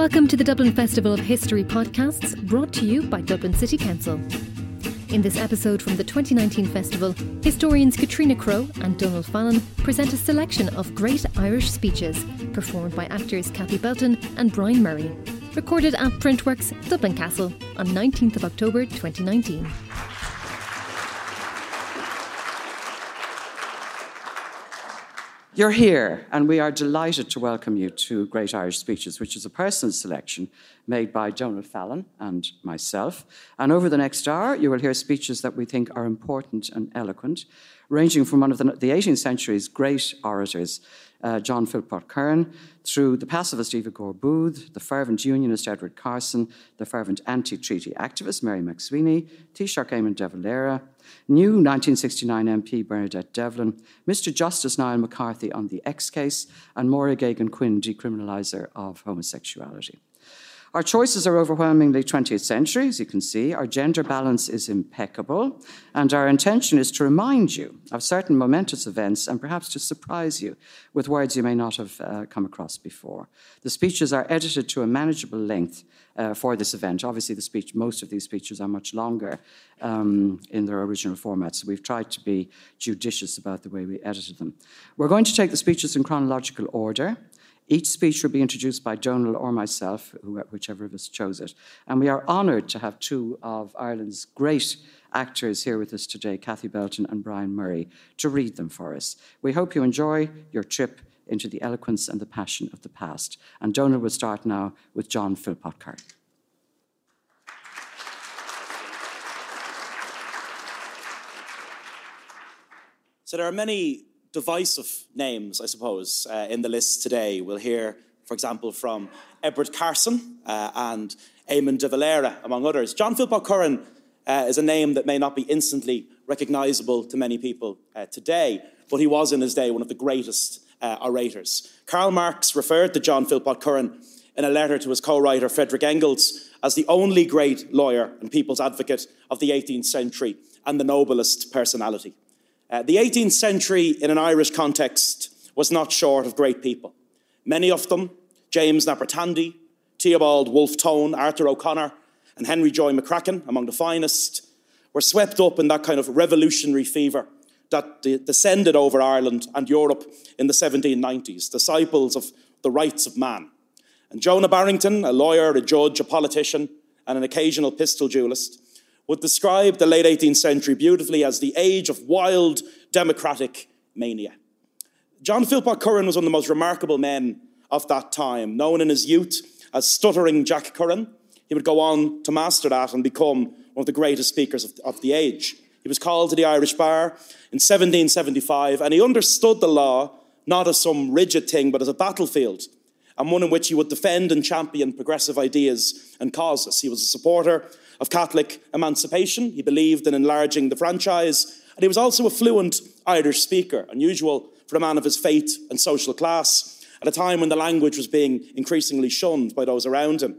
Welcome to the Dublin Festival of History podcasts brought to you by Dublin City Council. In this episode from the 2019 festival, historians Catriona Crowe and Donal Fallon present a selection of great Irish speeches performed by actors Kathy Belton and Brian Murray, recorded at Printworks, Dublin Castle on 19th of October 2019. You're here, and we are delighted to welcome you to Great Irish Speeches, which is a personal selection made by Donal Fallon and myself. And over the next hour, you will hear speeches that we think are important and eloquent, ranging from one of the, the 18th century's great orators, uh, John Philpot Curran, through the pacifist Eva Gore Booth, the fervent unionist Edward Carson, the fervent anti treaty activist Mary MacSwiney, Taoiseach Eamon de Valera, new 1969 MP Bernadette Devlin, Mr. Justice Niall McCarthy on the X case, and Máire Geoghegan Quinn, decriminaliser of homosexuality. Our choices are overwhelmingly 20th century, as you can see. Our gender balance is impeccable, and our intention is to remind you of certain momentous events and perhaps to surprise you with words you may not have uh, come across before. The speeches are edited to a manageable length uh, for this event. Obviously, the speech, most of these speeches are much longer um, in their original format, so we've tried to be judicious about the way we edited them. We're going to take the speeches in chronological order. Each speech will be introduced by Donal or myself, whichever of us chose it. And we are honoured to have two of Ireland's great actors here with us today, Kathy Belton and Brian Murray, to read them for us. We hope you enjoy your trip into the eloquence and the passion of the past. And Donal will start now with John Philpot Curran. So there are many divisive names, I suppose, uh, in the list today. We'll hear, for example, from Edward Carson uh, and Eamon de Valera, among others. John Philpot Curran uh, is a name that may not be instantly recognisable to many people uh, today, but he was in his day one of the greatest uh, orators. Karl Marx referred to John Philpot Curran in a letter to his co-writer Frederick Engels as the only great lawyer and people's advocate of the 18th century and the noblest personality. Uh, the 18th century, in an Irish context, was not short of great people. Many of them, James Napper Tandy, Theobald Wolfe Tone, Arthur O'Connor, and Henry Joy McCracken, among the finest, were swept up in that kind of revolutionary fever that descended over Ireland and Europe in the 1790s, disciples of the rights of man. And Jonah Barrington, a lawyer, a judge, a politician, and an occasional pistol duelist, would describe the late 18th century beautifully as the age of wild democratic mania. John Philpot Curran was one of the most remarkable men of that time, known in his youth as Stuttering Jack Curran. He would go on to master that and become one of the greatest speakers of, of the age. He was called to the Irish bar in 1775, and he understood the law not as some rigid thing, but as a battlefield, and one in which he would defend and champion progressive ideas and causes. He was a supporter of Catholic emancipation. He believed in enlarging the franchise, and he was also a fluent Irish speaker, unusual for a man of his faith and social class, at a time when the language was being increasingly shunned by those around him.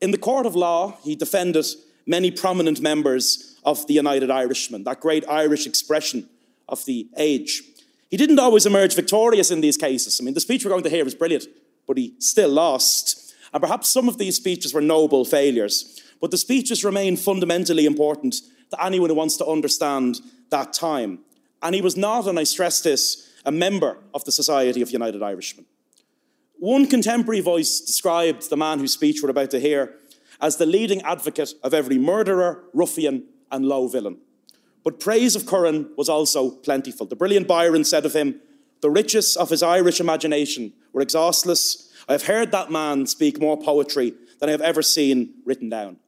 In the court of law, he defended many prominent members of the United Irishmen, that great Irish expression of the age. He didn't always emerge victorious in these cases. I mean, the speech we're going to hear is brilliant, but he still lost. And perhaps some of these speeches were noble failures. But the speeches remain fundamentally important to anyone who wants to understand that time. And he was not, and I stress this, a member of the Society of United Irishmen. One contemporary voice described the man whose speech we're about to hear as the leading advocate of every murderer, ruffian, and low villain. But praise of Curran was also plentiful. The brilliant Byron said of him, The riches of his Irish imagination were exhaustless. I have heard that man speak more poetry than I have ever seen written down.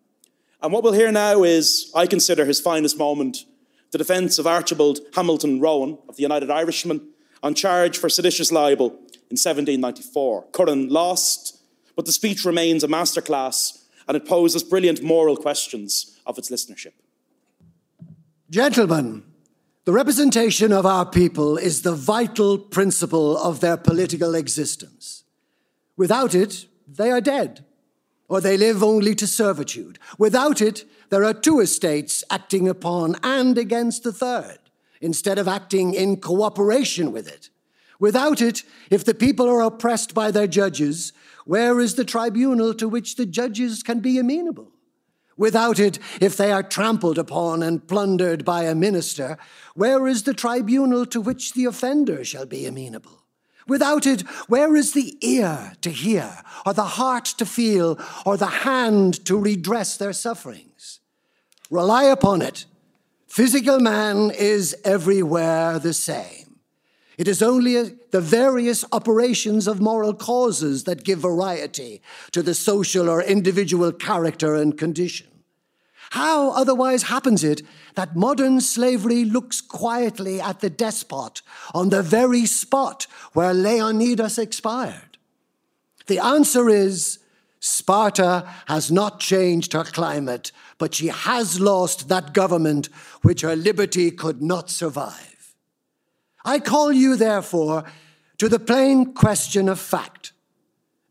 And what we'll hear now is, I consider his finest moment, the defence of Archibald Hamilton Rowan of the United Irishmen on charge for seditious libel in 1794. Curran lost, but the speech remains a masterclass and it poses brilliant moral questions of its listenership. Gentlemen, the representation of our people is the vital principle of their political existence. Without it, they are dead or they live only to servitude. Without it, there are two estates acting upon and against the third, instead of acting in cooperation with it. Without it, if the people are oppressed by their judges, where is the tribunal to which the judges can be amenable? Without it, if they are trampled upon and plundered by a minister, where is the tribunal to which the offender shall be amenable? Without it, where is the ear to hear, or the heart to feel, or the hand to redress their sufferings? Rely upon it. Physical man is everywhere the same. It is only the various operations of moral causes that give variety to the social or individual character and condition. How otherwise happens it that modern slavery looks quietly at the despot on the very spot where Leonidas expired? The answer is Sparta has not changed her climate, but she has lost that government which her liberty could not survive. I call you, therefore, to the plain question of fact.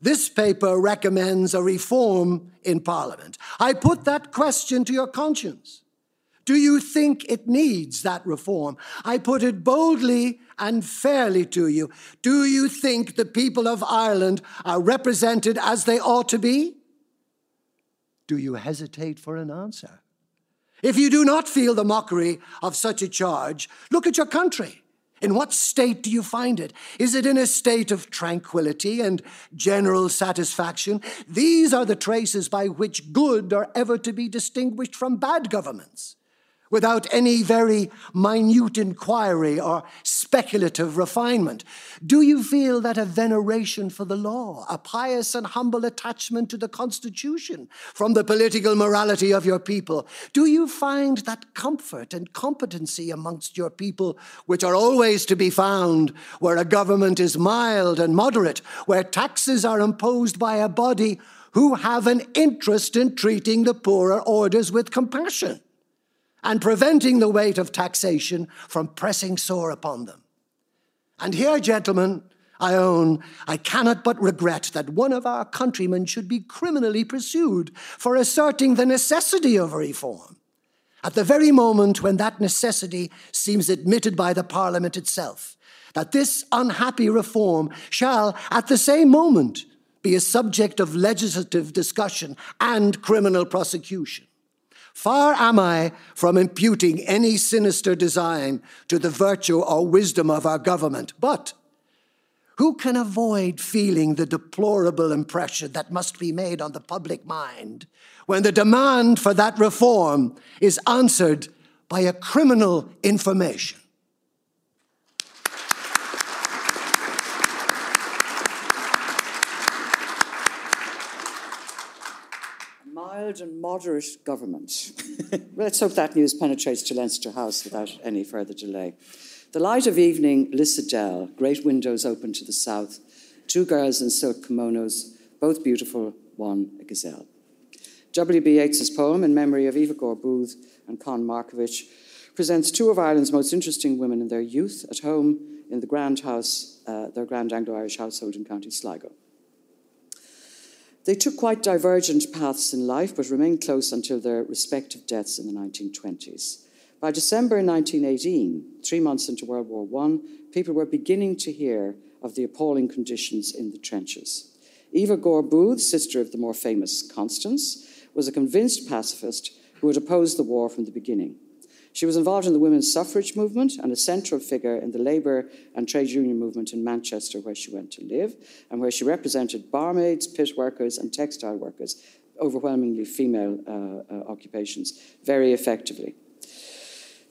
This paper recommends a reform in Parliament. I put that question to your conscience. Do you think it needs that reform? I put it boldly and fairly to you. Do you think the people of Ireland are represented as they ought to be? Do you hesitate for an answer? If you do not feel the mockery of such a charge, look at your country. In what state do you find it? Is it in a state of tranquility and general satisfaction? These are the traces by which good are ever to be distinguished from bad governments without any very minute inquiry or speculative refinement? Do you feel that a veneration for the law, a pious and humble attachment to the Constitution from the political morality of your people? Do you find that comfort and competency amongst your people, which are always to be found where a government is mild and moderate, where taxes are imposed by a body who have an interest in treating the poorer orders with compassion? And preventing the weight of taxation from pressing sore upon them. And here, gentlemen, I own I cannot but regret that one of our countrymen should be criminally pursued for asserting the necessity of reform at the very moment when that necessity seems admitted by the Parliament itself, that this unhappy reform shall, at the same moment, be a subject of legislative discussion and criminal prosecution. Far am I from imputing any sinister design to the virtue or wisdom of our government, but who can avoid feeling the deplorable impression that must be made on the public mind when the demand for that reform is answered by a criminal information? Mild and moderate government. Let's hope that news penetrates to Leinster House without any further delay. The light of evening, Lissadell, great windows open to the south, two girls in silk kimonos, both beautiful, one a gazelle. W.B. Yeats's poem in memory of Eva Gore Booth and Con Markievicz presents two of Ireland's most interesting women in their youth at home in the grand house, uh, their grand Anglo-Irish household in County Sligo. They took quite divergent paths in life, but remained close until their respective deaths in the 1920s. By December 1918, three months into World War I, people were beginning to hear of the appalling conditions in the trenches. Eva Gore Booth, sister of the more famous Constance, was a convinced pacifist who had opposed the war from the beginning. She was involved in the women's suffrage movement and a central figure in the labour and trade union movement in Manchester, where she went to live, and where she represented barmaids, pit workers, and textile workers, overwhelmingly female uh, uh, occupations, very effectively.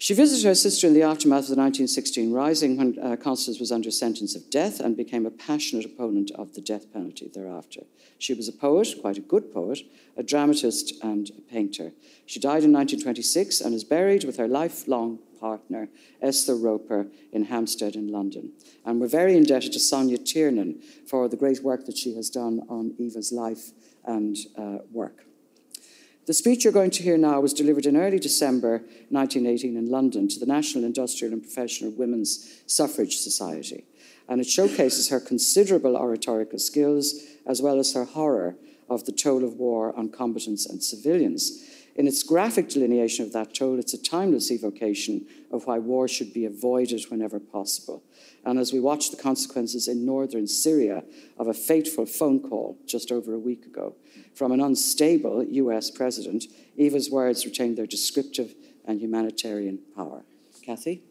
She visited her sister in the aftermath of the 1916 Rising when uh, Constance was under sentence of death and became a passionate opponent of the death penalty thereafter. She was a poet, quite a good poet, a dramatist, and a painter. She died in 1926 and is buried with her lifelong partner, Esther Roper, in Hampstead in London. And we're very indebted to Sonja Tiernan for the great work that she has done on Eva's life and uh, work. The speech you're going to hear now was delivered in early December 1918 in London to the National Industrial and Professional Women's Suffrage Society. And it showcases her considerable oratorical skills as well as her horror of the toll of war on combatants and civilians. In its graphic delineation of that toll, it's a timeless evocation of why war should be avoided whenever possible. And as we watch the consequences in northern Syria of a fateful phone call just over a week ago from an unstable US president, Eva's words retain their descriptive and humanitarian power. Kathy?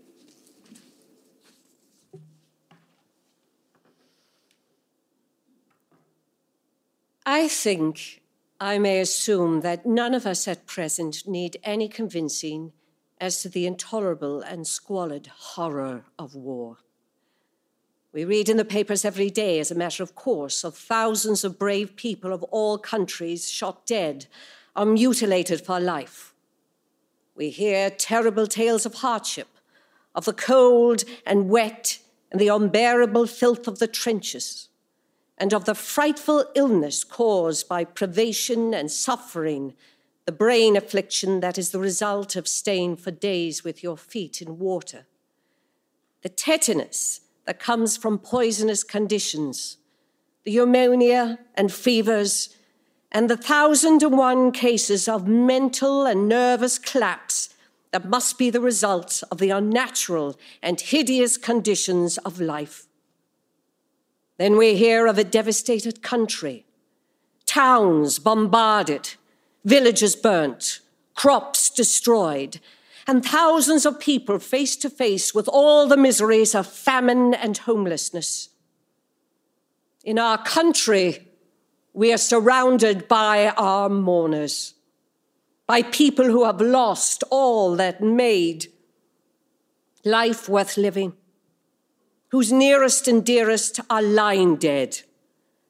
I think I may assume that none of us at present need any convincing as to the intolerable and squalid horror of war. We read in the papers every day, as a matter of course, of thousands of brave people of all countries shot dead or mutilated for life. We hear terrible tales of hardship, of the cold and wet and the unbearable filth of the trenches and of the frightful illness caused by privation and suffering, the brain affliction that is the result of staying for days with your feet in water, the tetanus that comes from poisonous conditions, the pneumonia and fevers, and the thousand and one cases of mental and nervous collapse that must be the result of the unnatural and hideous conditions of life. Then we hear of a devastated country, towns bombarded, villages burnt, crops destroyed, and thousands of people face to face with all the miseries of famine and homelessness. In our country, we are surrounded by our mourners, by people who have lost all that made life worth living whose nearest and dearest are lying dead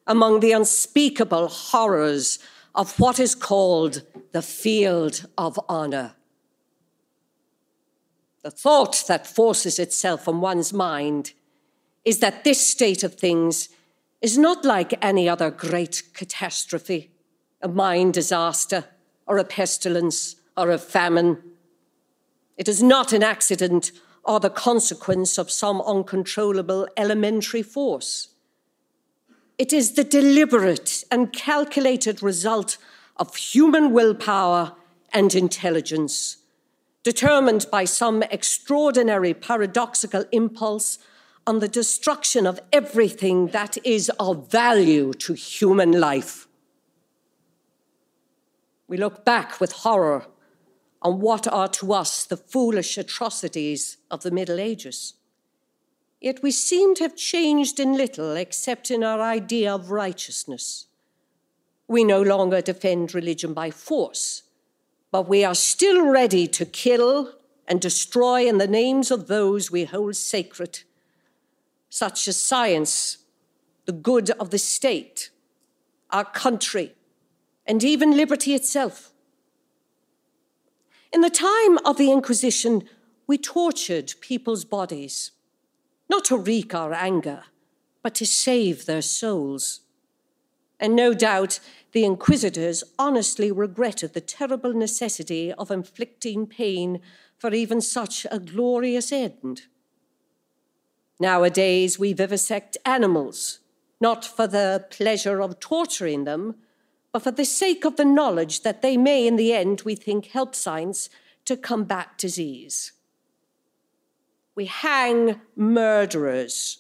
among the unspeakable horrors of what is called the field of honor. The thought that forces itself on one's mind is that this state of things is not like any other great catastrophe, a mine disaster, or a pestilence, or a famine. It is not an accident are the consequence of some uncontrollable elementary force. It is the deliberate and calculated result of human willpower and intelligence, determined by some extraordinary paradoxical impulse on the destruction of everything that is of value to human life. We look back with horror on what are to us the foolish atrocities of the Middle Ages. Yet we seem to have changed in little except in our idea of righteousness. We no longer defend religion by force, but we are still ready to kill and destroy in the names of those we hold sacred, such as science, the good of the state, our country, and even liberty itself. In the time of the Inquisition, we tortured people's bodies, not to wreak our anger, but to save their souls. And no doubt the inquisitors honestly regretted the terrible necessity of inflicting pain for even such a glorious end. Nowadays, we vivisect animals, not for the pleasure of torturing them, but for the sake of the knowledge that they may, in the end, we think, help science to combat disease. We hang murderers,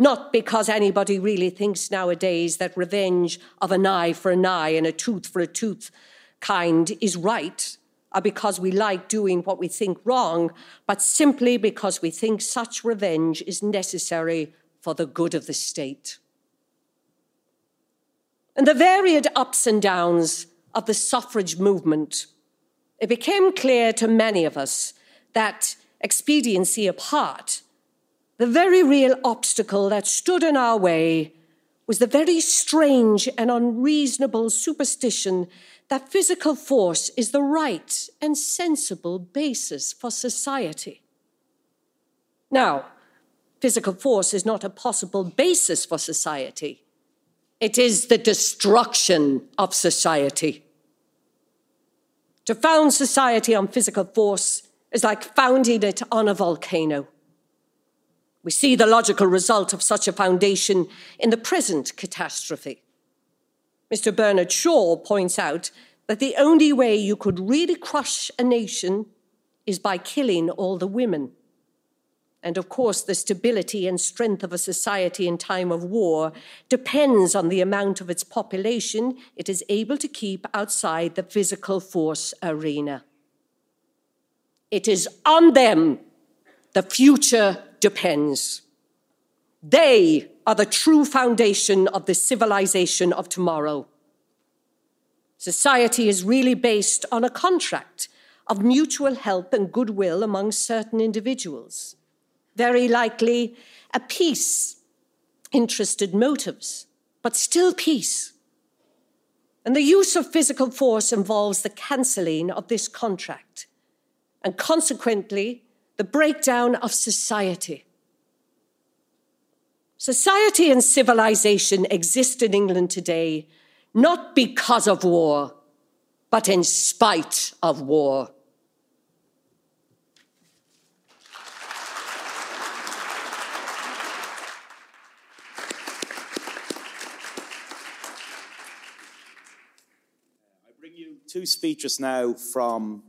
not because anybody really thinks nowadays that revenge of an eye for an eye and a tooth for a tooth kind is right, or because we like doing what we think wrong, but simply because we think such revenge is necessary for the good of the state. In the varied ups and downs of the suffrage movement, it became clear to many of us that, expediency apart, the very real obstacle that stood in our way was the very strange and unreasonable superstition that physical force is the right and sensible basis for society. Now, physical force is not a possible basis for society. It is the destruction of society. To found society on physical force is like founding it on a volcano. We see the logical result of such a foundation in the present catastrophe. Mr. Bernard Shaw points out that the only way you could really crush a nation is by killing all the women. And of course, the stability and strength of a society in time of war depends on the amount of its population it is able to keep outside the physical force arena. It is on them the future depends. They are the true foundation of the civilization of tomorrow. Society is really based on a contract of mutual help and goodwill among certain individuals. Very likely a peace, interested motives, but still peace. And the use of physical force involves the cancelling of this contract and consequently the breakdown of society. Society and civilization exist in England today not because of war, but in spite of war. Two speeches now from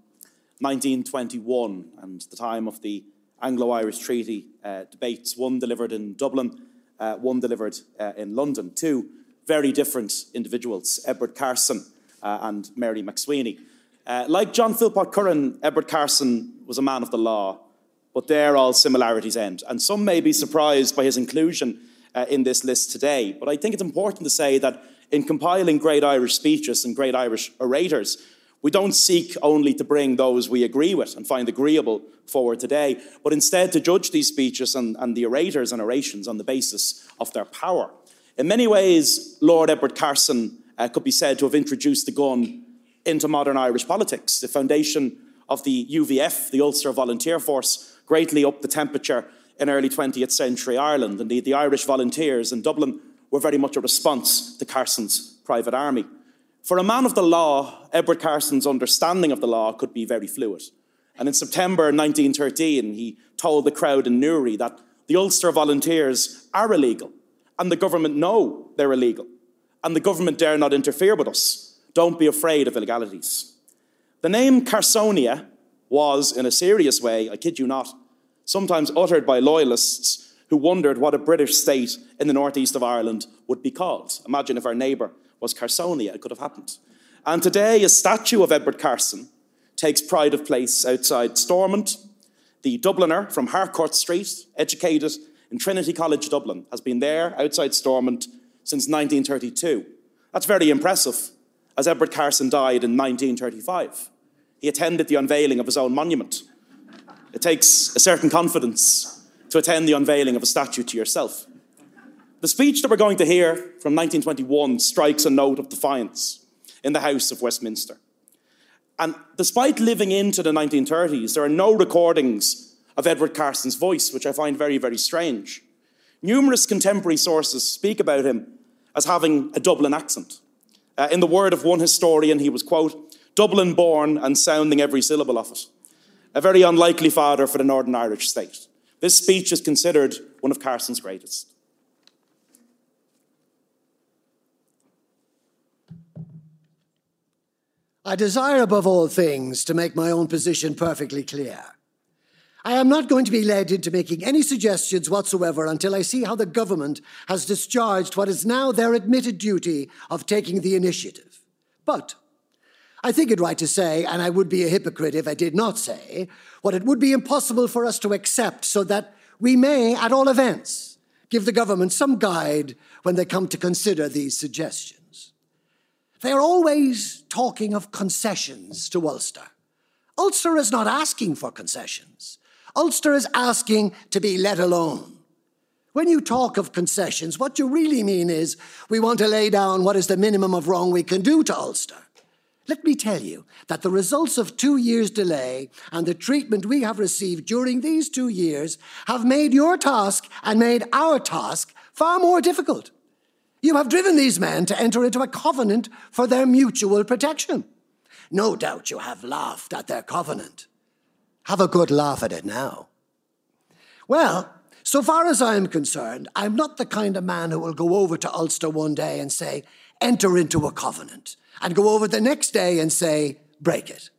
1921 and the time of the Anglo Irish Treaty uh, debates, one delivered in Dublin, uh, one delivered uh, in London. Two very different individuals, Edward Carson uh, and Mary MacSwiney. Uh, like John Philpot Curran, Edward Carson was a man of the law, but there all similarities end. And some may be surprised by his inclusion uh, in this list today. But I think it's important to say that in compiling great Irish speeches and great Irish orators, we don't seek only to bring those we agree with and find agreeable forward today, but instead to judge these speeches and, and the orators and orations on the basis of their power. In many ways, Lord Edward Carson uh, could be said to have introduced the gun into modern Irish politics. The foundation of the UVF, the Ulster Volunteer Force, greatly upped the temperature in early 20th century Ireland. Indeed, the Irish volunteers in Dublin were very much a response to Carson's private army. For a man of the law, Edward Carson's understanding of the law could be very fluid. And in September 1913, he told the crowd in Newry that the Ulster volunteers are illegal, and the government know they're illegal, and the government dare not interfere with us. Don't be afraid of illegalities. The name Carsonia was, in a serious way, I kid you not, sometimes uttered by loyalists who wondered what a British state in the northeast of Ireland would be called. Imagine if our neighbour was Carsonia, it could have happened. And today, a statue of Edward Carson takes pride of place outside Stormont. The Dubliner from Harcourt Street, educated in Trinity College Dublin, has been there outside Stormont since 1932. That's very impressive, as Edward Carson died in 1935. He attended the unveiling of his own monument. It takes a certain confidence to attend the unveiling of a statue to yourself. The speech that we're going to hear from 1921 strikes a note of defiance in the House of Westminster. And despite living into the 1930s, there are no recordings of Edward Carson's voice, which I find very, very strange. Numerous contemporary sources speak about him as having a Dublin accent. Uh, in the word of one historian, he was, quote, Dublin born and sounding every syllable of it. A very unlikely father for the Northern Irish state. This speech is considered one of Carson's greatest. I desire above all things to make my own position perfectly clear. I am not going to be led into making any suggestions whatsoever until I see how the government has discharged what is now their admitted duty of taking the initiative. But I think it right to say, and I would be a hypocrite if I did not say, what it would be impossible for us to accept so that we may, at all events, give the government some guide when they come to consider these suggestions. They are always talking of concessions to Ulster. Ulster is not asking for concessions. Ulster is asking to be let alone. When you talk of concessions, what you really mean is we want to lay down what is the minimum of wrong we can do to Ulster. Let me tell you that the results of two years' delay and the treatment we have received during these two years have made your task and made our task far more difficult. You have driven these men to enter into a covenant for their mutual protection. No doubt you have laughed at their covenant. Have a good laugh at it now. Well, So far as I am concerned, I'm not the kind of man who will go over to Ulster one day and say, enter into a covenant, and go over the next day and say, break it.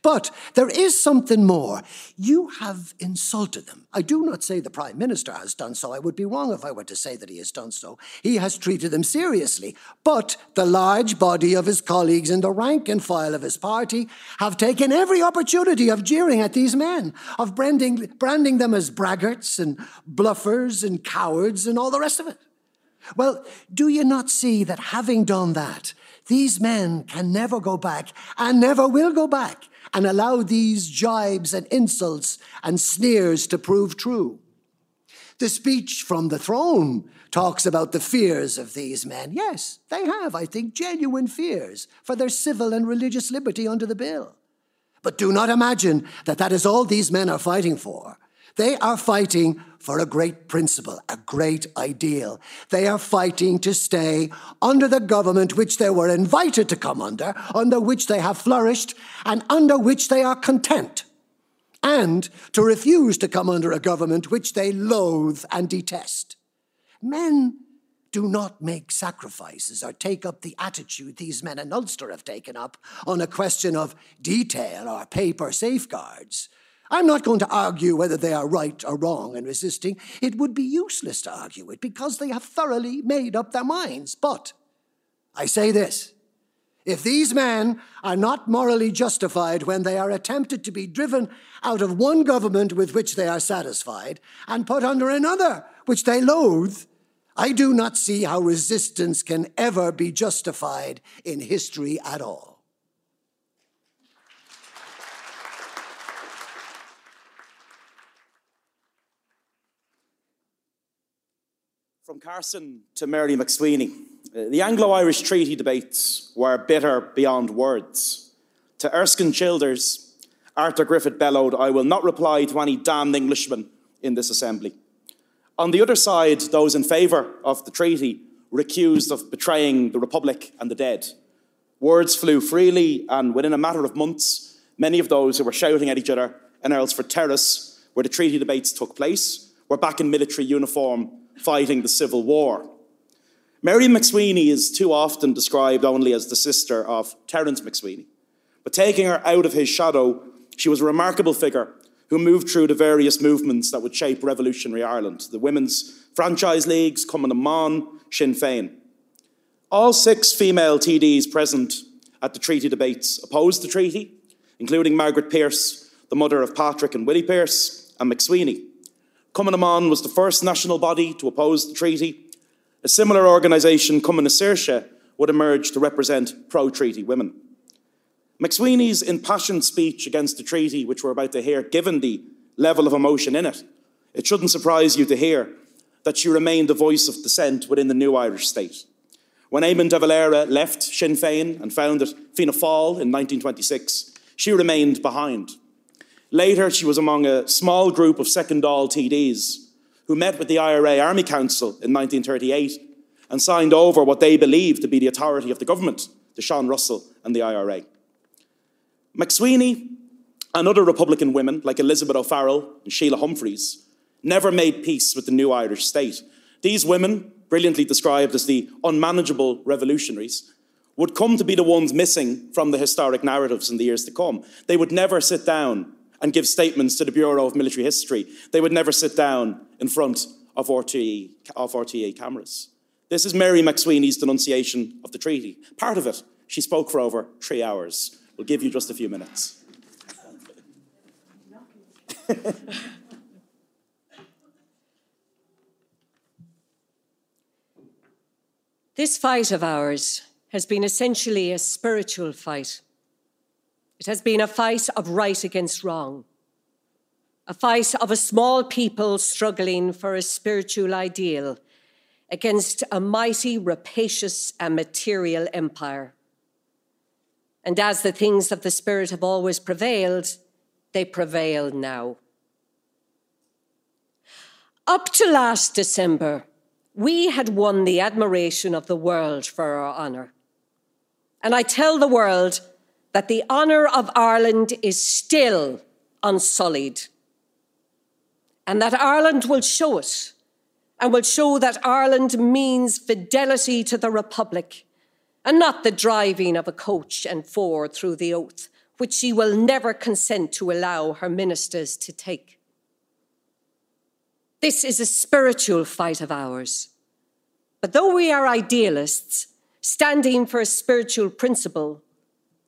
But there is something more. You have insulted them. I do not say the Prime Minister has done so. I would be wrong if I were to say that he has done so. He has treated them seriously. But the large body of his colleagues in the rank and file of his party have taken every opportunity of jeering at these men, of branding, branding them as braggarts and bluffers and cowards and all the rest of it. Well, do you not see that having done that, these men can never go back and never will go back and allow these jibes and insults and sneers to prove true. The speech from the throne talks about the fears of these men. Yes, they have, I think, genuine fears for their civil and religious liberty under the bill. But do not imagine that that is all these men are fighting for. They are fighting for a great principle, a great ideal. They are fighting to stay under the government which they were invited to come under, under which they have flourished, and under which they are content, and to refuse to come under a government which they loathe and detest. Men do not make sacrifices or take up the attitude these men in Ulster have taken up on a question of detail or paper safeguards. I'm not going to argue whether they are right or wrong in resisting. It would be useless to argue it because they have thoroughly made up their minds. But I say this if these men are not morally justified when they are attempted to be driven out of one government with which they are satisfied and put under another which they loathe, I do not see how resistance can ever be justified in history at all. From Carson to Mary MacSwiney, uh, the Anglo Irish treaty debates were bitter beyond words. To Erskine Childers, Arthur Griffith bellowed, I will not reply to any damned Englishman in this assembly. On the other side, those in favour of the treaty were accused of betraying the Republic and the dead. Words flew freely, and within a matter of months, many of those who were shouting at each other in Earlsfort Terrace, where the treaty debates took place, were back in military uniform fighting the Civil War. Mary MacSwiney is too often described only as the sister of Terence MacSwiney. But taking her out of his shadow, she was a remarkable figure who moved through the various movements that would shape revolutionary Ireland the women's franchise leagues, Cumann na mBan, Sinn Féin. All six female TDs present at the treaty debates opposed the treaty, including Margaret Pearse, the mother of Patrick and Willie Pearse, and MacSwiney. Cumann was the first national body to oppose the treaty. A similar organisation, Cumann would emerge to represent pro treaty women. MacSwiney's impassioned speech against the treaty, which we're about to hear, given the level of emotion in it, it shouldn't surprise you to hear that she remained the voice of dissent within the new Irish state. When Eamon de Valera left Sinn Féin and founded Fianna Fáil in 1926, she remained behind. Later, she was among a small group of second Dáil TDs who met with the IRA Army Council in 1938 and signed over what they believed to be the authority of the government to Sean Russell and the IRA. MacSwiney and other Republican women like Elizabeth O'Farrell and Sighle Humphreys never made peace with the new Irish state. These women, brilliantly described as the unmanageable revolutionaries, would come to be the ones missing from the historic narratives in the years to come. They would never sit down and give statements to the Bureau of Military History. They would never sit down in front of RTE, of RTE cameras. This is Mary MacSwiney's denunciation of the treaty. Part of it, she spoke for over three hours. We'll give you just a few minutes. this fight of ours has been essentially a spiritual fight. It has been a fight of right against wrong, a fight of a small people struggling for a spiritual ideal against a mighty, rapacious, and material empire. And as the things of the Spirit have always prevailed, they prevail now. Up to last December, we had won the admiration of the world for our honour. And I tell the world that the honour of Ireland is still unsullied. and that Ireland will show it, and will show that Ireland means fidelity to the Republic and not the driving of a coach and four through the oath, which she will never consent to allow her ministers to take. This is a spiritual fight of ours. But though we are idealists, standing for a spiritual principle,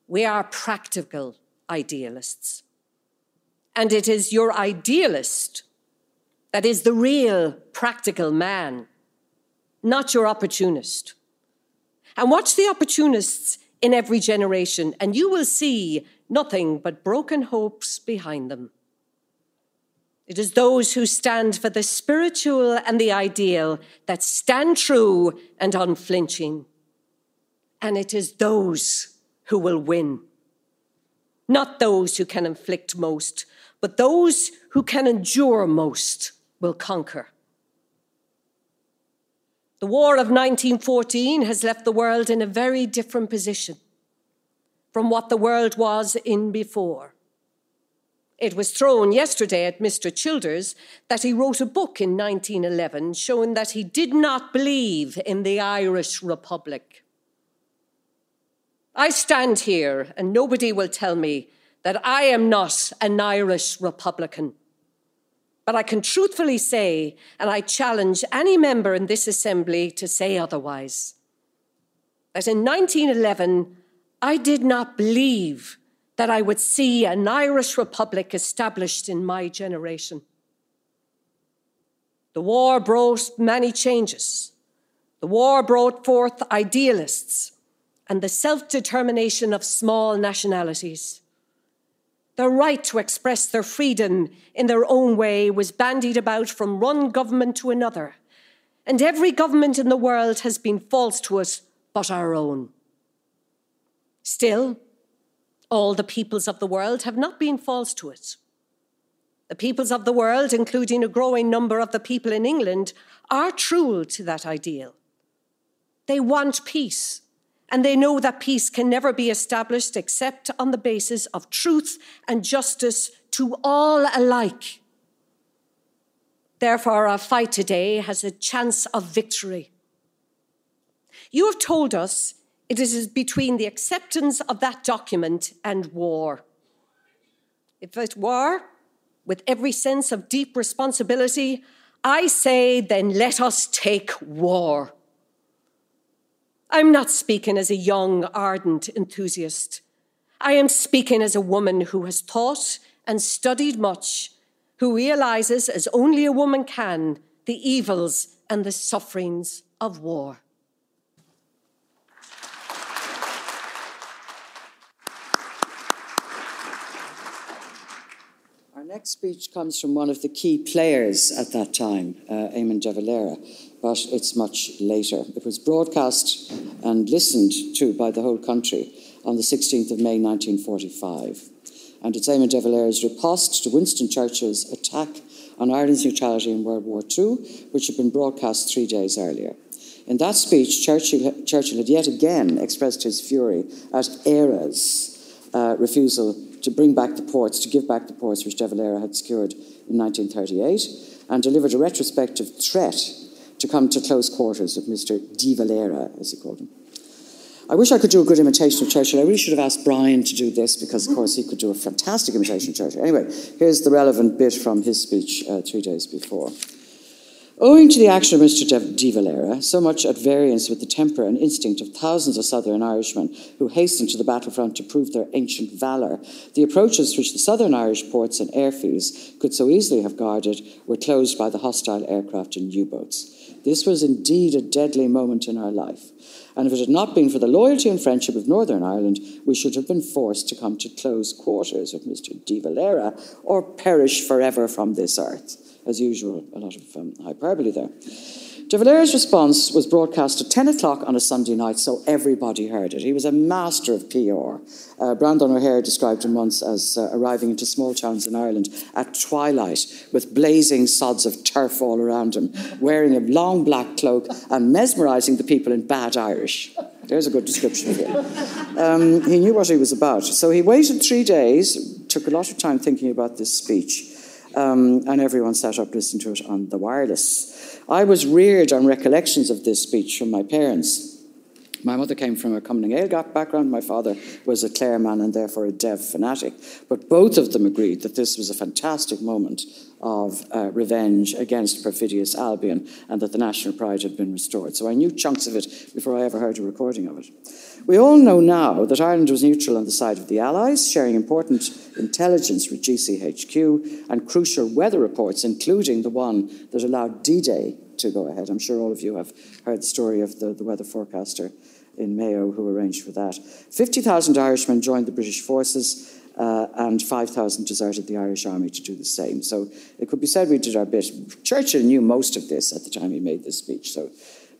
we are practical idealists. And it is your idealist that is the real practical man, not your opportunist. And watch the opportunists in every generation, and you will see nothing but broken hopes behind them. It is those who stand for the spiritual and the ideal that stand true and unflinching. And it is those who will win. Not those who can inflict most, but those who can endure most will conquer. The War of 1914 has left the world in a very different position from what the world was in before. It was thrown yesterday at Mr. Childers that he wrote a book in 1911 showing that he did not believe in the Irish Republic. I stand here and nobody will tell me that I am not an Irish Republican. But I can truthfully say, and I challenge any member in this assembly to say otherwise, that in 1911, I did not believe that I would see an Irish Republic established in my generation. The war brought many changes. The war brought forth idealists and the self determination of small nationalities. The right to express their freedom in their own way was bandied about from one government to another, and every government in the world has been false to us but our own. Still, all the peoples of the world have not been false to it. The peoples of the world, including a growing number of the people in England, are true to that ideal. They want peace and they know that peace can never be established except on the basis of truth and justice to all alike. Therefore, our fight today has a chance of victory. You have told us it is between the acceptance of that document and war. If it were, with every sense of deep responsibility, I say, then let us take war. I'm not speaking as a young, ardent enthusiast. I am speaking as a woman who has taught and studied much, who realizes, as only a woman can, the evils and the sufferings of war. Our next speech comes from one of the key players at that time, uh, Eamon de Valera but it's much later. It was broadcast and listened to by the whole country on the 16th of May 1945. And it's Eamon de Valera's riposte to Winston Churchill's attack on Ireland's neutrality in World War II, which had been broadcast three days earlier. In that speech, Churchill, Churchill had yet again expressed his fury at Éire's uh, refusal to bring back the ports, to give back the ports which De Valera had secured in 1938, and delivered a retrospective threat to come to close quarters with Mr. De Valera, as he called him. I wish I could do a good imitation of Churchill. I really should have asked Brian to do this because, of course, he could do a fantastic imitation of Churchill. Anyway, here's the relevant bit from his speech uh, three days before. Owing to the action of Mr. De Valera, so much at variance with the temper and instinct of thousands of Southern Irishmen who hastened to the battlefront to prove their ancient valour, the approaches which the Southern Irish ports and airfields could so easily have guarded were closed by the hostile aircraft and U boats. This was indeed a deadly moment in our life. And if it had not been for the loyalty and friendship of Northern Ireland, we should have been forced to come to close quarters with Mr. De Valera or perish forever from this earth. As usual, a lot of um, hyperbole there. De Valera's response was broadcast at 10 o'clock on a Sunday night, so everybody heard it. He was a master of PR. Uh, Brandon O'Hare described him once as uh, arriving into small towns in Ireland at twilight with blazing sods of turf all around him, wearing a long black cloak and mesmerising the people in bad Irish. There's a good description of him. Um, he knew what he was about. So he waited three days, took a lot of time thinking about this speech. Um, and everyone sat up listening to it on the wireless. I was reared on recollections of this speech from my parents. My mother came from a na nGaedheal background. My father was a Clare man and therefore a Dev fanatic. But both of them agreed that this was a fantastic moment of uh, revenge against perfidious Albion and that the national pride had been restored. So I knew chunks of it before I ever heard a recording of it. We all know now that Ireland was neutral on the side of the Allies, sharing important intelligence with GCHQ and crucial weather reports, including the one that allowed D Day to go ahead. I'm sure all of you have heard the story of the, the weather forecaster in Mayo who arranged for that. 50,000 Irishmen joined the British forces. Uh, and 5,000 deserted the Irish army to do the same. So it could be said we did our bit. Churchill knew most of this at the time he made this speech, so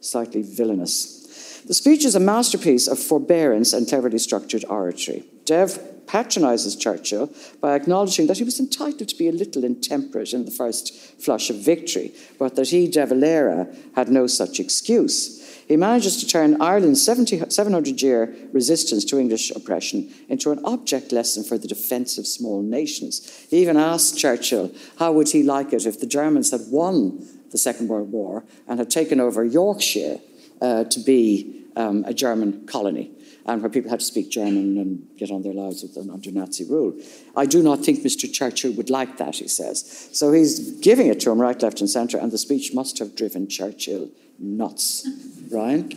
slightly villainous. The speech is a masterpiece of forbearance and cleverly structured oratory. Dev patronises Churchill by acknowledging that he was entitled to be a little intemperate in the first flush of victory, but that he, De Valera, had no such excuse. He manages to turn Ireland's 700 year resistance to English oppression into an object lesson for the defence of small nations. He even asked Churchill how would he like it if the Germans had won the Second World War and had taken over Yorkshire uh, to be um, a German colony and where people had to speak German and get on their lives under Nazi rule. I do not think Mr. Churchill would like that, he says. So he's giving it to him right, left, and centre, and the speech must have driven Churchill nuts. Ryan?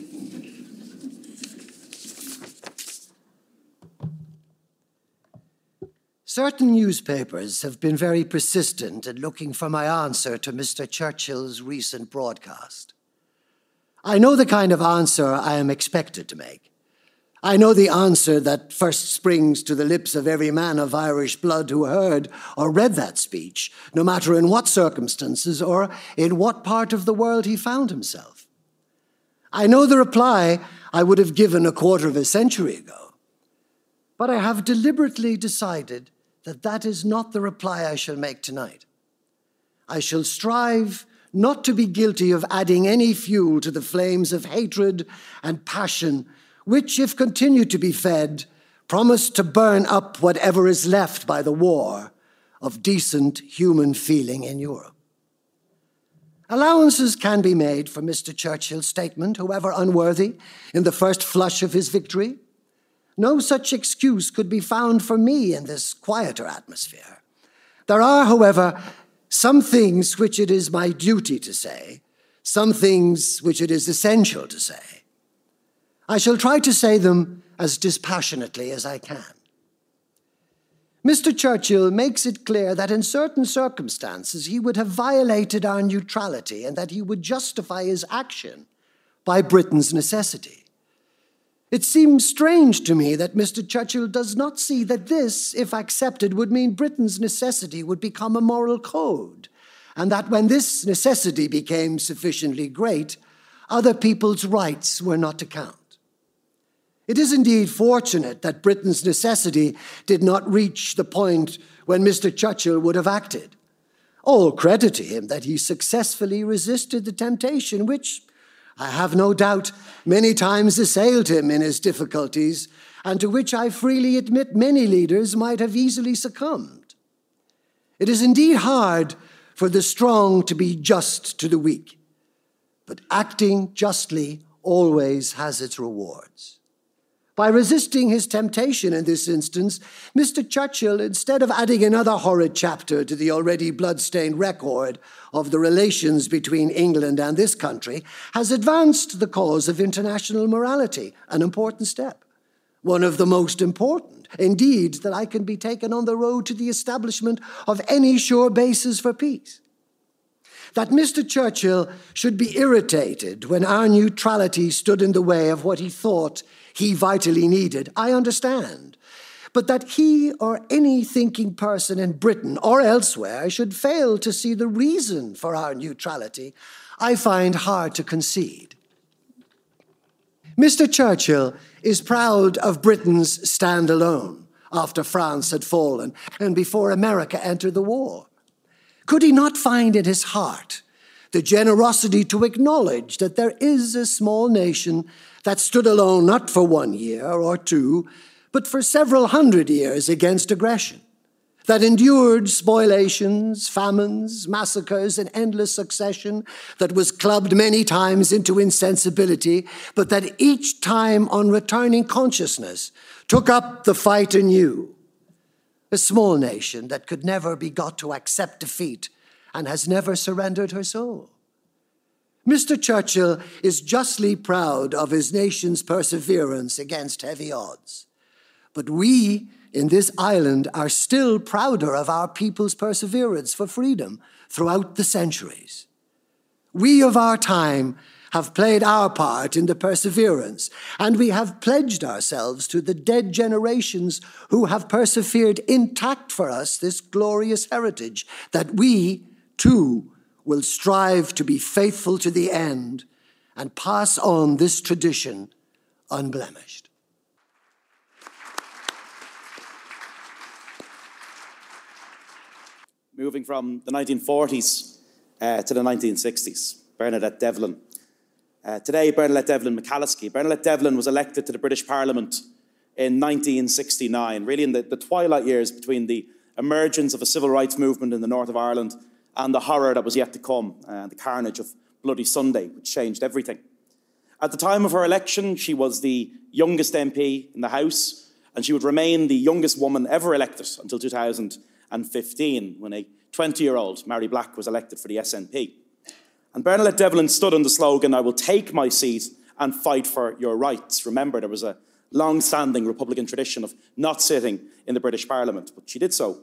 Certain newspapers have been very persistent in looking for my answer to Mr. Churchill's recent broadcast. I know the kind of answer I am expected to make. I know the answer that first springs to the lips of every man of Irish blood who heard or read that speech, no matter in what circumstances or in what part of the world he found himself. I know the reply I would have given a quarter of a century ago, but I have deliberately decided that that is not the reply I shall make tonight. I shall strive not to be guilty of adding any fuel to the flames of hatred and passion which, if continued to be fed, promise to burn up whatever is left by the war of decent human feeling in Europe. Allowances can be made for Mr. Churchill's statement, however unworthy, in the first flush of his victory. No such excuse could be found for me in this quieter atmosphere. There are, however, some things which it is my duty to say, some things which it is essential to say. I shall try to say them as dispassionately as I can. Mr. Churchill makes it clear that in certain circumstances he would have violated our neutrality and that he would justify his action by Britain's necessity. It seems strange to me that Mr. Churchill does not see that this, if accepted, would mean Britain's necessity would become a moral code, and that when this necessity became sufficiently great, other people's rights were not to count. It is indeed fortunate that Britain's necessity did not reach the point when Mr. Churchill would have acted. All credit to him that he successfully resisted the temptation which, I have no doubt, many times assailed him in his difficulties, and to which I freely admit many leaders might have easily succumbed. It is indeed hard for the strong to be just to the weak, but acting justly always has its rewards. By resisting his temptation in this instance, Mr. Churchill, instead of adding another horrid chapter to the already blood-stained record of the relations between England and this country, has advanced the cause of international morality, an important step. One of the most important, indeed, that I can be taken on the road to the establishment of any sure basis for peace that Mr. Churchill should be irritated when our neutrality stood in the way of what he thought he vitally needed, I understand. But that he or any thinking person in Britain or elsewhere should fail to see the reason for our neutrality, I find hard to concede. Mr. Churchill is proud of Britain's stand alone after France had fallen and before America entered the war. Could he not find in his heart the generosity to acknowledge that there is a small nation that stood alone not for one year or two, but for several hundred years against aggression? that endured spoliations, famines, massacres in endless succession, that was clubbed many times into insensibility, but that each time on returning consciousness took up the fight anew. A small nation that could never be got to accept defeat and has never surrendered her soul. Mr. Churchill is justly proud of his nation's perseverance against heavy odds. But we in this island are still prouder of our people's perseverance for freedom throughout the centuries. We of our time have played our part in the perseverance, and we have pledged ourselves to the dead generations who have persevered intact for us this glorious heritage, that we, too, will strive to be faithful to the end and pass on this tradition unblemished. moving from the 1940s uh, to the 1960s. Bernadette Devlin. Uh, today, Bernadette Devlin McAliskey. Bernadette Devlin was elected to the British Parliament in 1969, really in the, the twilight years between the emergence of a civil rights movement in the north of Ireland and the horror that was yet to come, uh, the carnage of Bloody Sunday, which changed everything. At the time of her election, she was the youngest MP in the House, and she would remain the youngest woman ever elected until 2015, when a 20 year old, Mary Black, was elected for the SNP. And Bernadette Devlin stood on the slogan, I will take my seat and fight for your rights. Remember, there was a long standing Republican tradition of not sitting in the British Parliament, but she did so.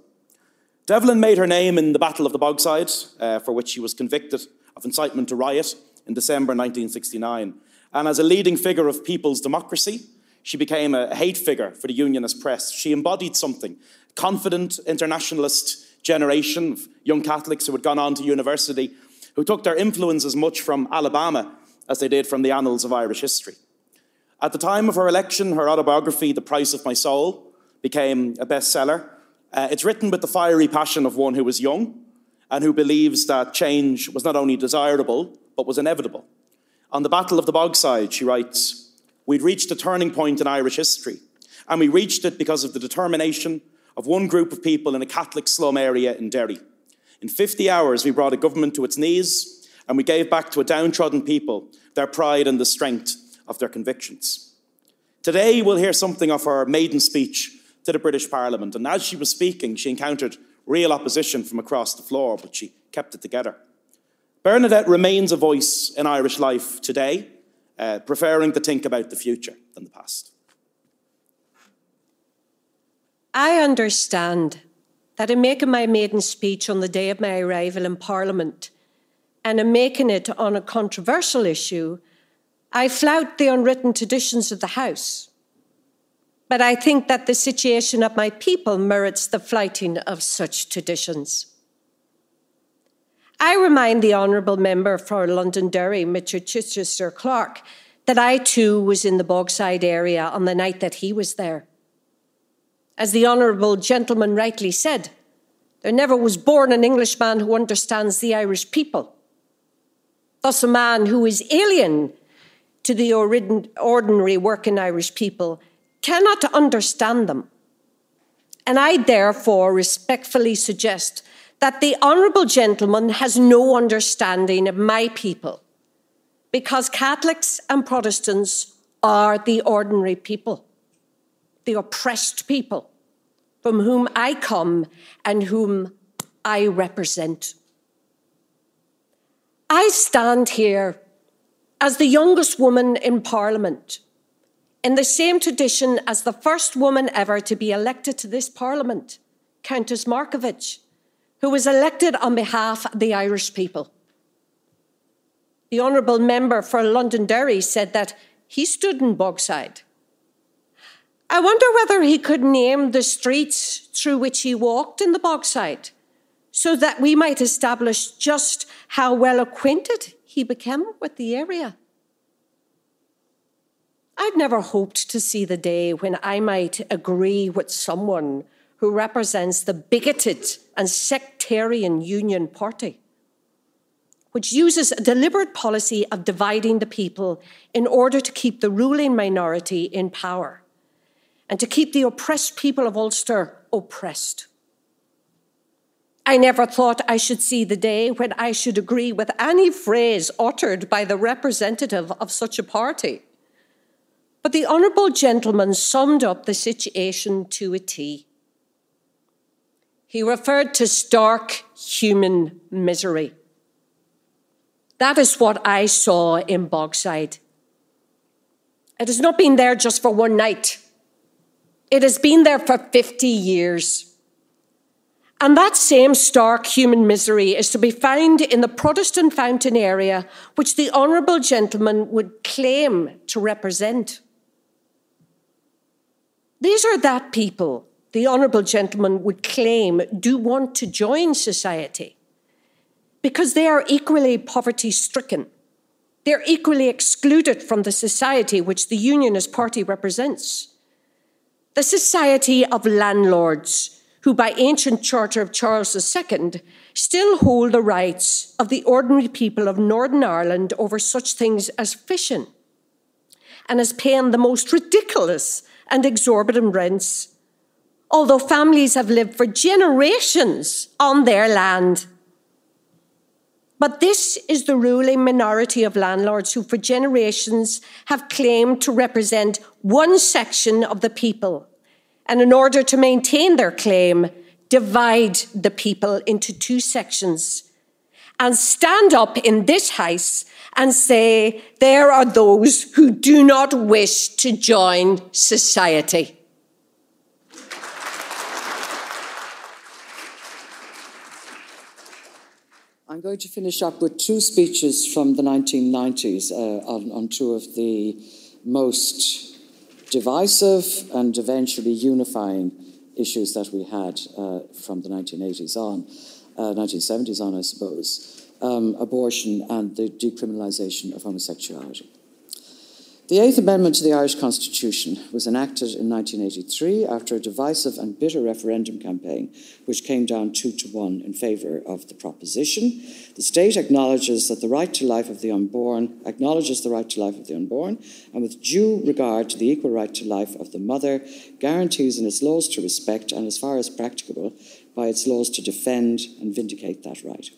Devlin made her name in the Battle of the Bogside, uh, for which she was convicted of incitement to riot in December 1969. And as a leading figure of people's democracy, she became a hate figure for the unionist press. She embodied something confident internationalist generation of young Catholics who had gone on to university, who took their influence as much from Alabama as they did from the annals of Irish history. At the time of her election, her autobiography, The Price of My Soul, became a bestseller. Uh, it's written with the fiery passion of one who was young and who believes that change was not only desirable, but was inevitable. On the Battle of the Bogside, she writes, We'd reached a turning point in Irish history, and we reached it because of the determination of one group of people in a Catholic slum area in Derry. In 50 hours, we brought a government to its knees and we gave back to a downtrodden people their pride and the strength of their convictions. Today, we'll hear something of her maiden speech to the British Parliament. And as she was speaking, she encountered real opposition from across the floor, but she kept it together. Bernadette remains a voice in Irish life today, uh, preferring to think about the future than the past. I understand that in making my maiden speech on the day of my arrival in Parliament and in making it on a controversial issue, I flout the unwritten traditions of the House. But I think that the situation of my people merits the flouting of such traditions. I remind the Honourable Member for Londonderry, Mr. Chichester Clark, that I too was in the Bogside area on the night that he was there. As the Honourable Gentleman rightly said, there never was born an Englishman who understands the Irish people. Thus, a man who is alien to the ordinary working Irish people cannot understand them. And I therefore respectfully suggest that the Honourable Gentleman has no understanding of my people, because Catholics and Protestants are the ordinary people the oppressed people from whom I come and whom I represent. I stand here as the youngest woman in Parliament, in the same tradition as the first woman ever to be elected to this Parliament, Countess Markievicz, who was elected on behalf of the Irish people. The Honourable Member for Londonderry said that he stood in Bogside I wonder whether he could name the streets through which he walked in the Bogside so that we might establish just how well acquainted he became with the area. I'd never hoped to see the day when I might agree with someone who represents the bigoted and sectarian Union Party, which uses a deliberate policy of dividing the people in order to keep the ruling minority in power and to keep the oppressed people of Ulster oppressed. I never thought I should see the day when I should agree with any phrase uttered by the representative of such a party. But the Honourable Gentleman summed up the situation to a T. He referred to stark human misery. That is what I saw in Bogside. It has not been there just for one night. It has been there for 50 years. And that same stark human misery is to be found in the Protestant fountain area, which the Honourable Gentleman would claim to represent. These are that people the Honourable Gentleman would claim do want to join society because they are equally poverty stricken. They're equally excluded from the society which the Unionist Party represents. The society of landlords who, by ancient charter of Charles II, still hold the rights of the ordinary people of Northern Ireland over such things as fishing and as paying the most ridiculous and exorbitant rents, although families have lived for generations on their land. But this is the ruling minority of landlords who, for generations, have claimed to represent one section of the people and in order to maintain their claim, divide the people into two sections and stand up in this house and say, there are those who do not wish to join society. I'm going to finish up with two speeches from the 1990s uh, on, on two of the most divisive and eventually unifying issues that we had uh, from the 1980s on, uh, 1970s on, I suppose, um, abortion and the decriminalisation of homosexuality. The Eighth Amendment to the Irish Constitution was enacted in 1983 after a divisive and bitter referendum campaign, which came down two to one in favour of the proposition. The state acknowledges that the right to life of the unborn acknowledges the right to life of the unborn, and with due regard to the equal right to life of the mother, guarantees in its laws to respect and, as far as practicable, by its laws to defend and vindicate that right.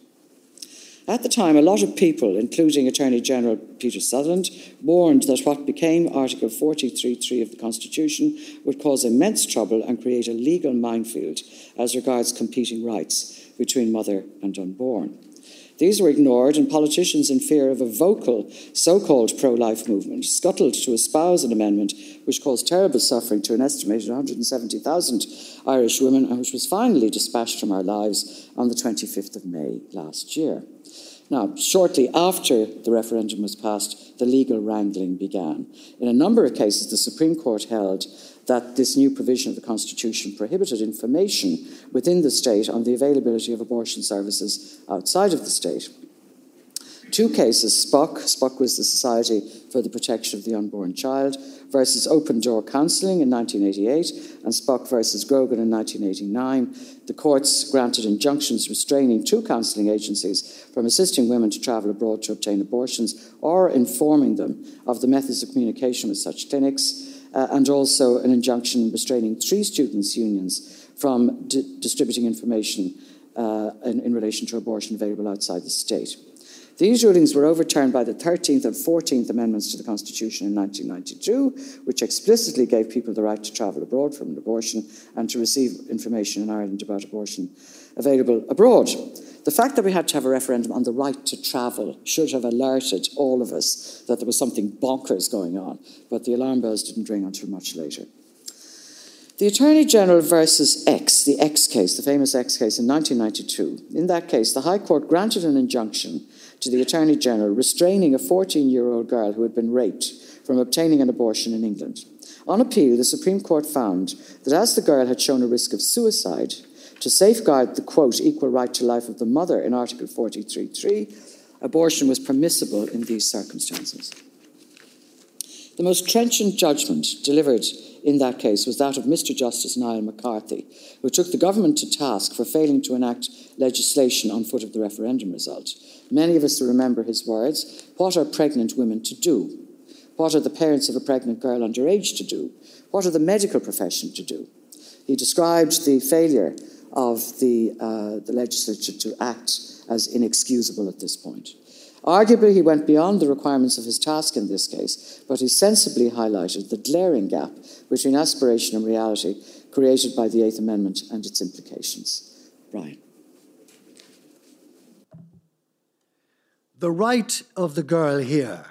At the time, a lot of people, including Attorney General Peter Sutherland, warned that what became Article 43.3 of the Constitution would cause immense trouble and create a legal minefield as regards competing rights between mother and unborn. These were ignored, and politicians, in fear of a vocal so called pro life movement, scuttled to espouse an amendment which caused terrible suffering to an estimated 170,000 Irish women and which was finally dispatched from our lives on the 25th of May last year. Now, shortly after the referendum was passed, the legal wrangling began. In a number of cases, the Supreme Court held that this new provision of the Constitution prohibited information within the state on the availability of abortion services outside of the state. Two cases, SPUC, SPUC was the Society for the Protection of the Unborn Child, versus Open Door Counselling in 1988, and SPUC versus Grogan in 1989. The courts granted injunctions restraining two counselling agencies from assisting women to travel abroad to obtain abortions or informing them of the methods of communication with such clinics, uh, and also an injunction restraining three students' unions from distributing information uh, in, in relation to abortion available outside the state. These rulings were overturned by the 13th and 14th Amendments to the Constitution in 1992, which explicitly gave people the right to travel abroad from an abortion and to receive information in Ireland about abortion available abroad. The fact that we had to have a referendum on the right to travel should have alerted all of us that there was something bonkers going on, but the alarm bells didn't ring until much later. The Attorney General versus X, the X case, the famous X case in 1992, in that case, the High Court granted an injunction to the Attorney General restraining a 14 year old girl who had been raped from obtaining an abortion in England. On appeal, the Supreme Court found that as the girl had shown a risk of suicide, to safeguard the quote equal right to life of the mother in Article 43.3, abortion was permissible in these circumstances. The most trenchant judgment delivered in that case was that of Mr. Justice Niall McCarthy, who took the government to task for failing to enact legislation on foot of the referendum result. Many of us remember his words What are pregnant women to do? What are the parents of a pregnant girl underage to do? What are the medical profession to do? He described the failure of the, uh, the legislature to act as inexcusable at this point. Arguably, he went beyond the requirements of his task in this case, but he sensibly highlighted the glaring gap between aspiration and reality created by the Eighth Amendment and its implications. Brian. The right of the girl here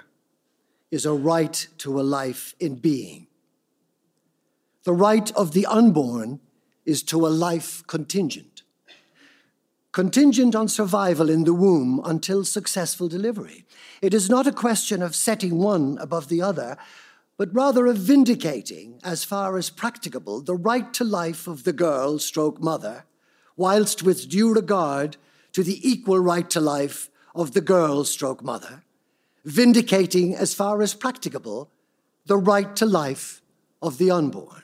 is a right to a life in being. The right of the unborn is to a life contingent. Contingent on survival in the womb until successful delivery. It is not a question of setting one above the other, but rather of vindicating, as far as practicable, the right to life of the girl stroke mother, whilst with due regard to the equal right to life of the girl stroke mother, vindicating, as far as practicable, the right to life of the unborn.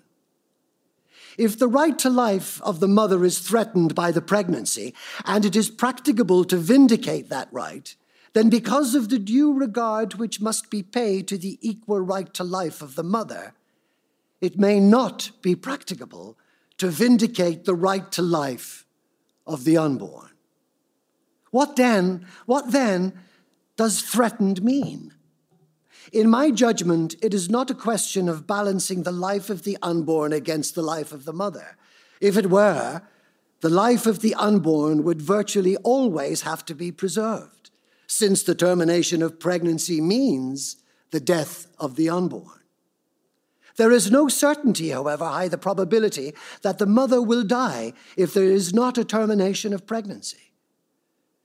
If the right to life of the mother is threatened by the pregnancy, and it is practicable to vindicate that right, then because of the due regard which must be paid to the equal right to life of the mother, it may not be practicable to vindicate the right to life of the unborn. What then, what then does threatened mean? In my judgment, it is not a question of balancing the life of the unborn against the life of the mother. If it were, the life of the unborn would virtually always have to be preserved, since the termination of pregnancy means the death of the unborn. There is no certainty, however high the probability, that the mother will die if there is not a termination of pregnancy.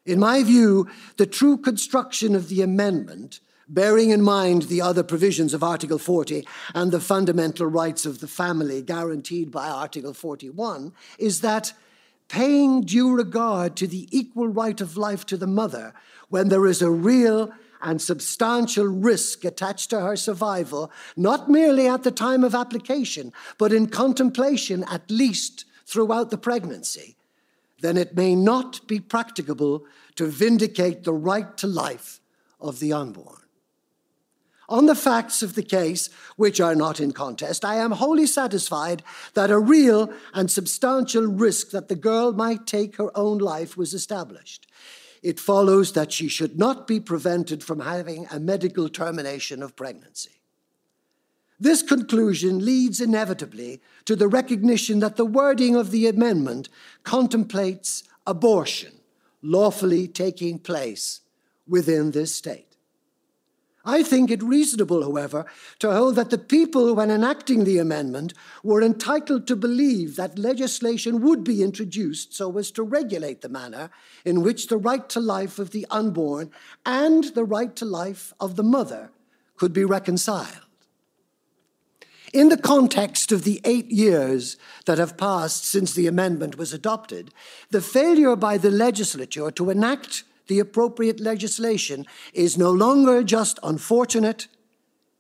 In my view, the true construction of the amendment bearing in mind the other provisions of Article 40 and the fundamental rights of the family guaranteed by Article 41, is that paying due regard to the equal right of life to the mother when there is a real and substantial risk attached to her survival, not merely at the time of application, but in contemplation at least throughout the pregnancy, then it may not be practicable to vindicate the right to life of the unborn. On the facts of the case, which are not in contest, I am wholly satisfied that a real and substantial risk that the girl might take her own life was established. It follows that she should not be prevented from having a medical termination of pregnancy. This conclusion leads inevitably to the recognition that the wording of the amendment contemplates abortion lawfully taking place within this state. I think it reasonable, however, to hold that the people, when enacting the amendment, were entitled to believe that legislation would be introduced so as to regulate the manner in which the right to life of the unborn and the right to life of the mother could be reconciled. In the context of the eight years that have passed since the amendment was adopted, the failure by the legislature to enact the appropriate legislation is no longer just unfortunate,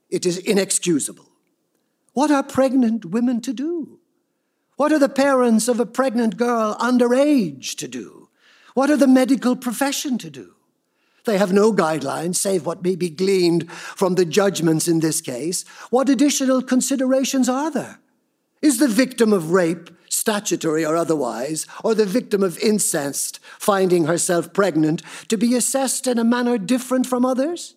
it is inexcusable. What are pregnant women to do? What are the parents of a pregnant girl underage to do? What are the medical profession to do? They have no guidelines save what may be gleaned from the judgments in this case. What additional considerations are there? Is the victim of rape, statutory or otherwise, or the victim of incest finding herself pregnant to be assessed in a manner different from others?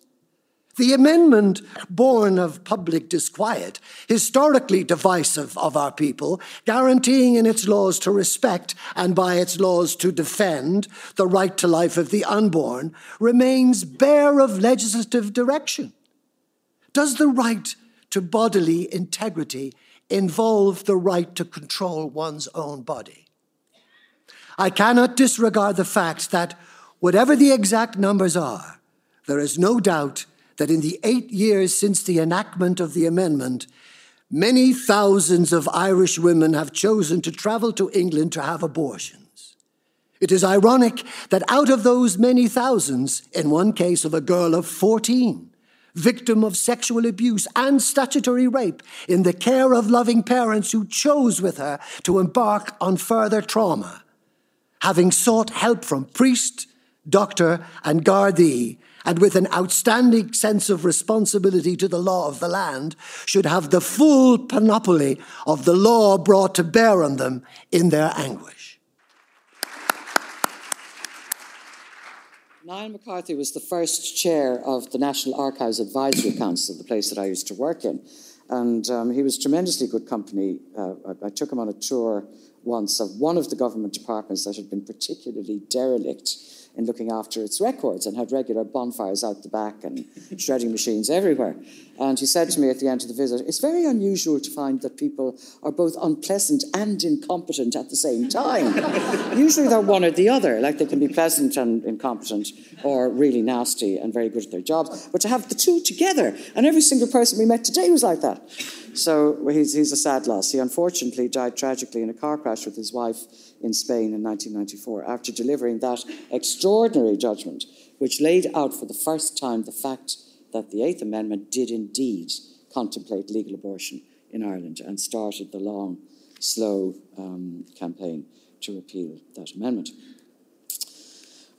The amendment, born of public disquiet, historically divisive of our people, guaranteeing in its laws to respect and by its laws to defend the right to life of the unborn, remains bare of legislative direction. Does the right to bodily integrity involve the right to control one's own body. I cannot disregard the fact that, whatever the exact numbers are, there is no doubt that in the eight years since the enactment of the amendment, many thousands of Irish women have chosen to travel to England to have abortions. It is ironic that out of those many thousands, in one case of a girl of 14, victim of sexual abuse and statutory rape, in the care of loving parents who chose with her to embark on further trauma. Having sought help from priest, doctor, and Gardaí, and with an outstanding sense of responsibility to the law of the land should have the full panoply of the law brought to bear on them in their anguish. Niall McCarthy was the first chair of the National Archives Advisory Council, the place that I used to work in. And um, he was tremendously good company. Uh, I, I took him on a tour once of one of the government departments that had been particularly derelict in looking after its records and had regular bonfires out the back and shredding machines everywhere. And he said to me at the end of the visit, It's very unusual to find that people are both unpleasant and incompetent at the same time. Usually they're one or the other, like they can be pleasant and incompetent or really nasty and very good at their jobs. But to have the two together, and every single person we met today was like that. So he's, he's a sad loss. He unfortunately died tragically in a car crash with his wife in Spain in 1994 after delivering that extraordinary judgment, which laid out for the first time the fact that the Eighth Amendment did indeed contemplate legal abortion in Ireland and started the long, slow um, campaign to repeal that amendment.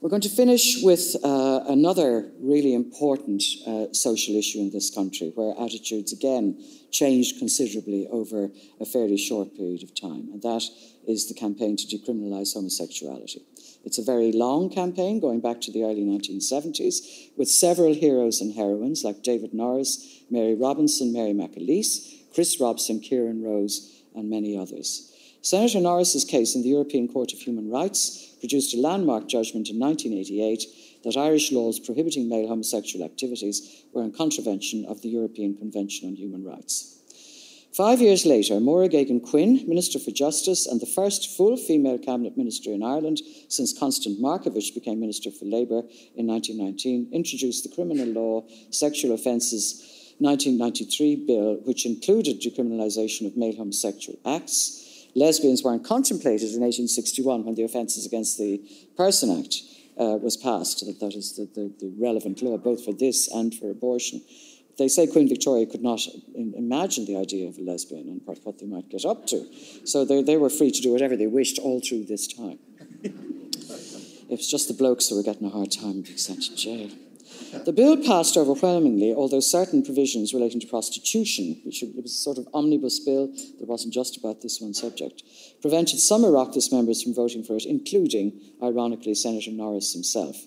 We're going to finish with uh, another really important uh, social issue in this country where attitudes again changed considerably over a fairly short period of time, and that is the campaign to decriminalise homosexuality. It's a very long campaign going back to the early 1970s with several heroes and heroines like David Norris, Mary Robinson, Mary McAleese, Chris Robson, Kieran Rose, and many others. Senator Norris's case in the European Court of Human Rights produced a landmark judgment in 1988 that Irish laws prohibiting male homosexual activities were in contravention of the European Convention on Human Rights. Five years later, Máire Geoghegan Quinn, Minister for Justice and the first full female cabinet minister in Ireland since Constance Markievicz became Minister for Labour in 1919, introduced the criminal law Sexual Offences 1993 bill, which included decriminalisation of male homosexual acts. Lesbians weren't contemplated in 1861 when the Offences Against the Person Act uh, was passed. That, that is the, the, the relevant law both for this and for abortion they say Queen Victoria could not imagine the idea of a lesbian and what they might get up to. So they, they were free to do whatever they wished all through this time. it was just the blokes who were getting a hard time being sent to jail. The bill passed overwhelmingly, although certain provisions relating to prostitution, which it was a sort of omnibus bill that wasn't just about this one subject, prevented some Oireachtas members from voting for it, including, ironically, Senator Norris himself.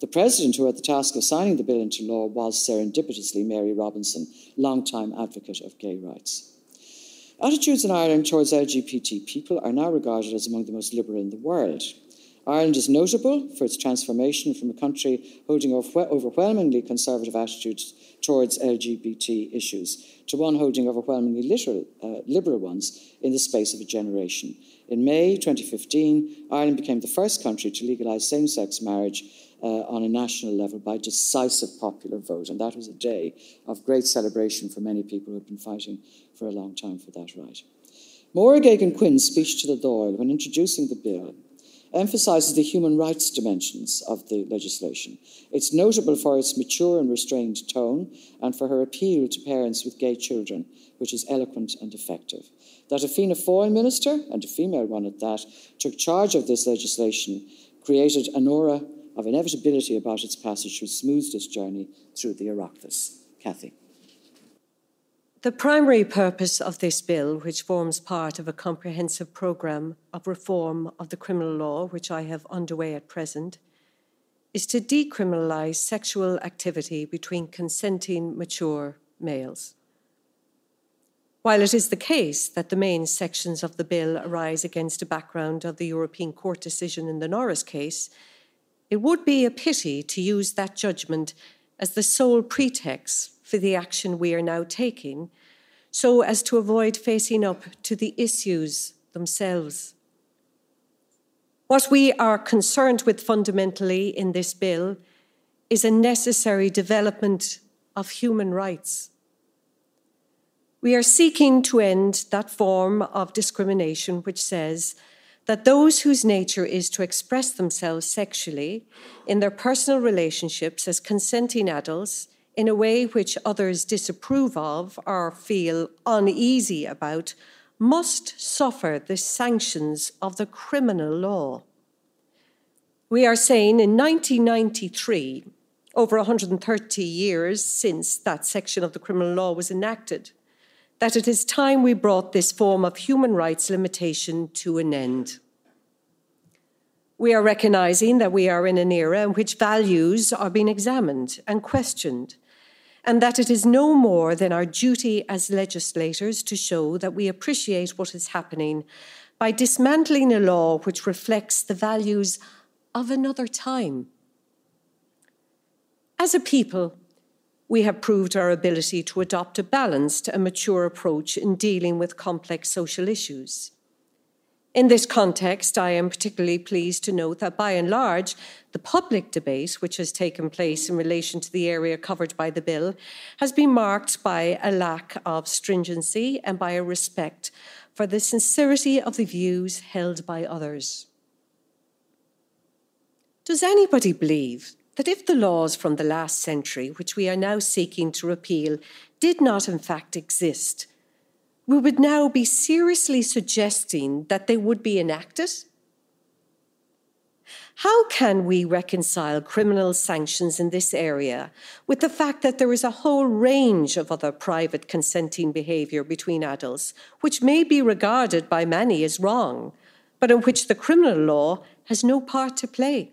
The president who had the task of signing the bill into law was serendipitously Mary Robinson, long-time advocate of gay rights. Attitudes in Ireland towards LGBT people are now regarded as among the most liberal in the world. Ireland is notable for its transformation from a country holding overwhelmingly conservative attitudes towards LGBT issues to one holding overwhelmingly literal, uh, liberal ones in the space of a generation. In May 2015, Ireland became the first country to legalise same sex marriage uh, on a national level by decisive popular vote. And that was a day of great celebration for many people who have been fighting for a long time for that right. Máire Geoghegan Quinn's speech to the Dáil when introducing the bill emphasises the human rights dimensions of the legislation. It's notable for its mature and restrained tone and for her appeal to parents with gay children, which is eloquent and effective. That a Fianna Fáil minister, and a female one at that, took charge of this legislation created an aura of inevitability about its passage which smooths its journey through the Oireachtas. Cathy. The primary purpose of this bill, which forms part of a comprehensive programme of reform of the criminal law, which I have underway at present, is to decriminalise sexual activity between consenting mature males. While it is the case that the main sections of the bill arise against a background of the European Court decision in the Norris case, it would be a pity to use that judgment as the sole pretext for the action we are now taking, so as to avoid facing up to the issues themselves. What we are concerned with fundamentally in this bill is a necessary development of human rights. We are seeking to end that form of discrimination which says that those whose nature is to express themselves sexually in their personal relationships as consenting adults in a way which others disapprove of or feel uneasy about must suffer the sanctions of the criminal law. We are saying in 1993, over 130 years since that section of the criminal law was enacted, that it is time we brought this form of human rights limitation to an end. We are recognizing that we are in an era in which values are being examined and questioned, and that it is no more than our duty as legislators to show that we appreciate what is happening by dismantling a law which reflects the values of another time. As a people, we have proved our ability to adopt a balanced and mature approach in dealing with complex social issues. In this context, I am particularly pleased to note that by and large, the public debate which has taken place in relation to the area covered by the bill has been marked by a lack of stringency and by a respect for the sincerity of the views held by others. Does anybody believe that if the laws from the last century, which we are now seeking to repeal, did not in fact exist, we would now be seriously suggesting that they would be enacted? How can we reconcile criminal sanctions in this area with the fact that there is a whole range of other private consenting behaviour between adults, which may be regarded by many as wrong, but in which the criminal law has no part to play?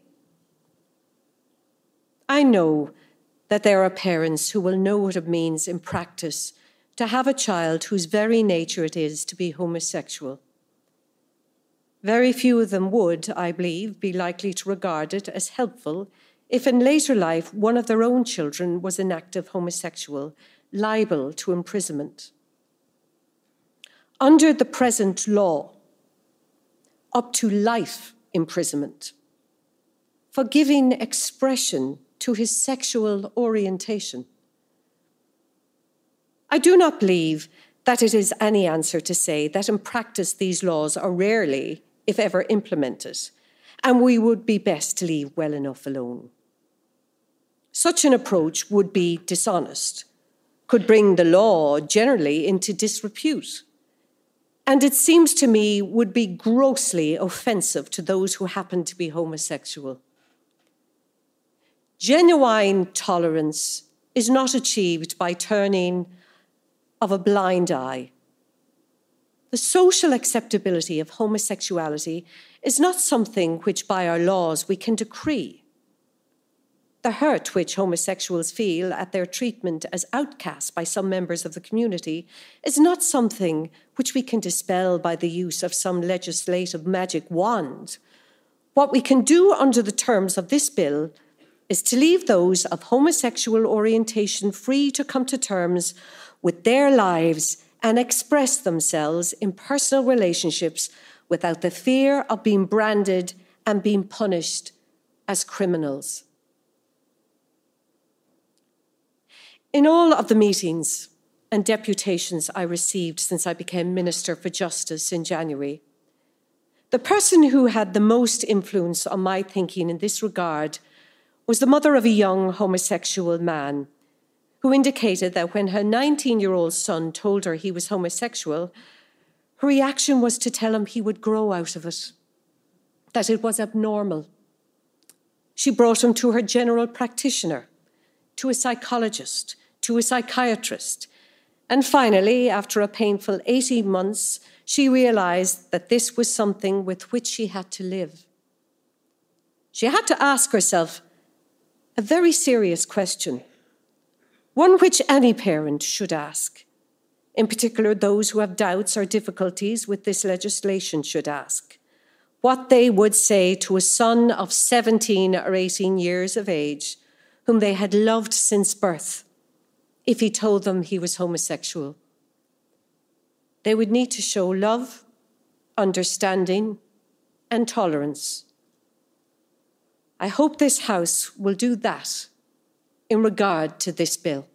I know that there are parents who will know what it means in practice to have a child whose very nature it is to be homosexual. Very few of them would, I believe, be likely to regard it as helpful if in later life one of their own children was an active homosexual, liable to imprisonment. Under the present law, up to life imprisonment for giving expression to his sexual orientation. I do not believe that it is any answer to say that in practice these laws are rarely, if ever, implemented, and we would be best to leave well enough alone. Such an approach would be dishonest, could bring the law generally into disrepute, and it seems to me would be grossly offensive to those who happen to be homosexual. Genuine tolerance is not achieved by turning of a blind eye. The social acceptability of homosexuality is not something which, by our laws, we can decree. The hurt which homosexuals feel at their treatment as outcasts by some members of the community is not something which we can dispel by the use of some legislative magic wand. What we can do under the terms of this bill is to leave those of homosexual orientation free to come to terms with their lives and express themselves in personal relationships without the fear of being branded and being punished as criminals. In all of the meetings and deputations I received since I became Minister for Justice in January, the person who had the most influence on my thinking in this regard was the mother of a young homosexual man who indicated that when her 19 year old son told her he was homosexual, her reaction was to tell him he would grow out of it, that it was abnormal. She brought him to her general practitioner, to a psychologist, to a psychiatrist, and finally, after a painful 18 months, she realized that this was something with which she had to live. She had to ask herself a very serious question one which any parent should ask. In particular, those who have doubts or difficulties with this legislation should ask what they would say to a son of 17 or 18 years of age whom they had loved since birth if he told them he was homosexual. They would need to show love, understanding, and tolerance. I hope this House will do that in regard to this bill.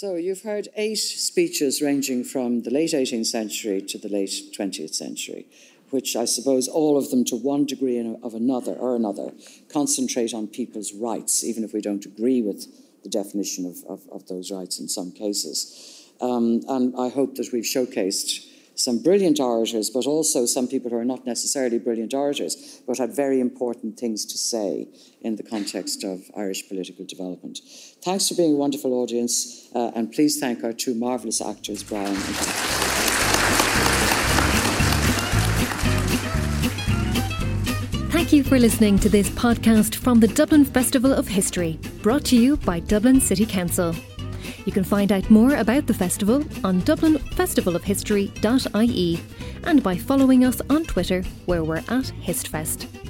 So, you've heard eight speeches ranging from the late 18th century to the late 20th century, which I suppose all of them, to one degree of another or another, concentrate on people's rights, even if we don't agree with the definition of, of, of those rights in some cases. Um, and I hope that we've showcased some brilliant orators, but also some people who are not necessarily brilliant orators, but had very important things to say in the context of Irish political development. Thanks for being a wonderful audience, uh, and please thank our two marvellous actors, Brian and Thank you for listening to this podcast from the Dublin Festival of History, brought to you by Dublin City Council. You can find out more about the festival on dublinfestivalofhistory.ie and by following us on Twitter, where we're at HistFest.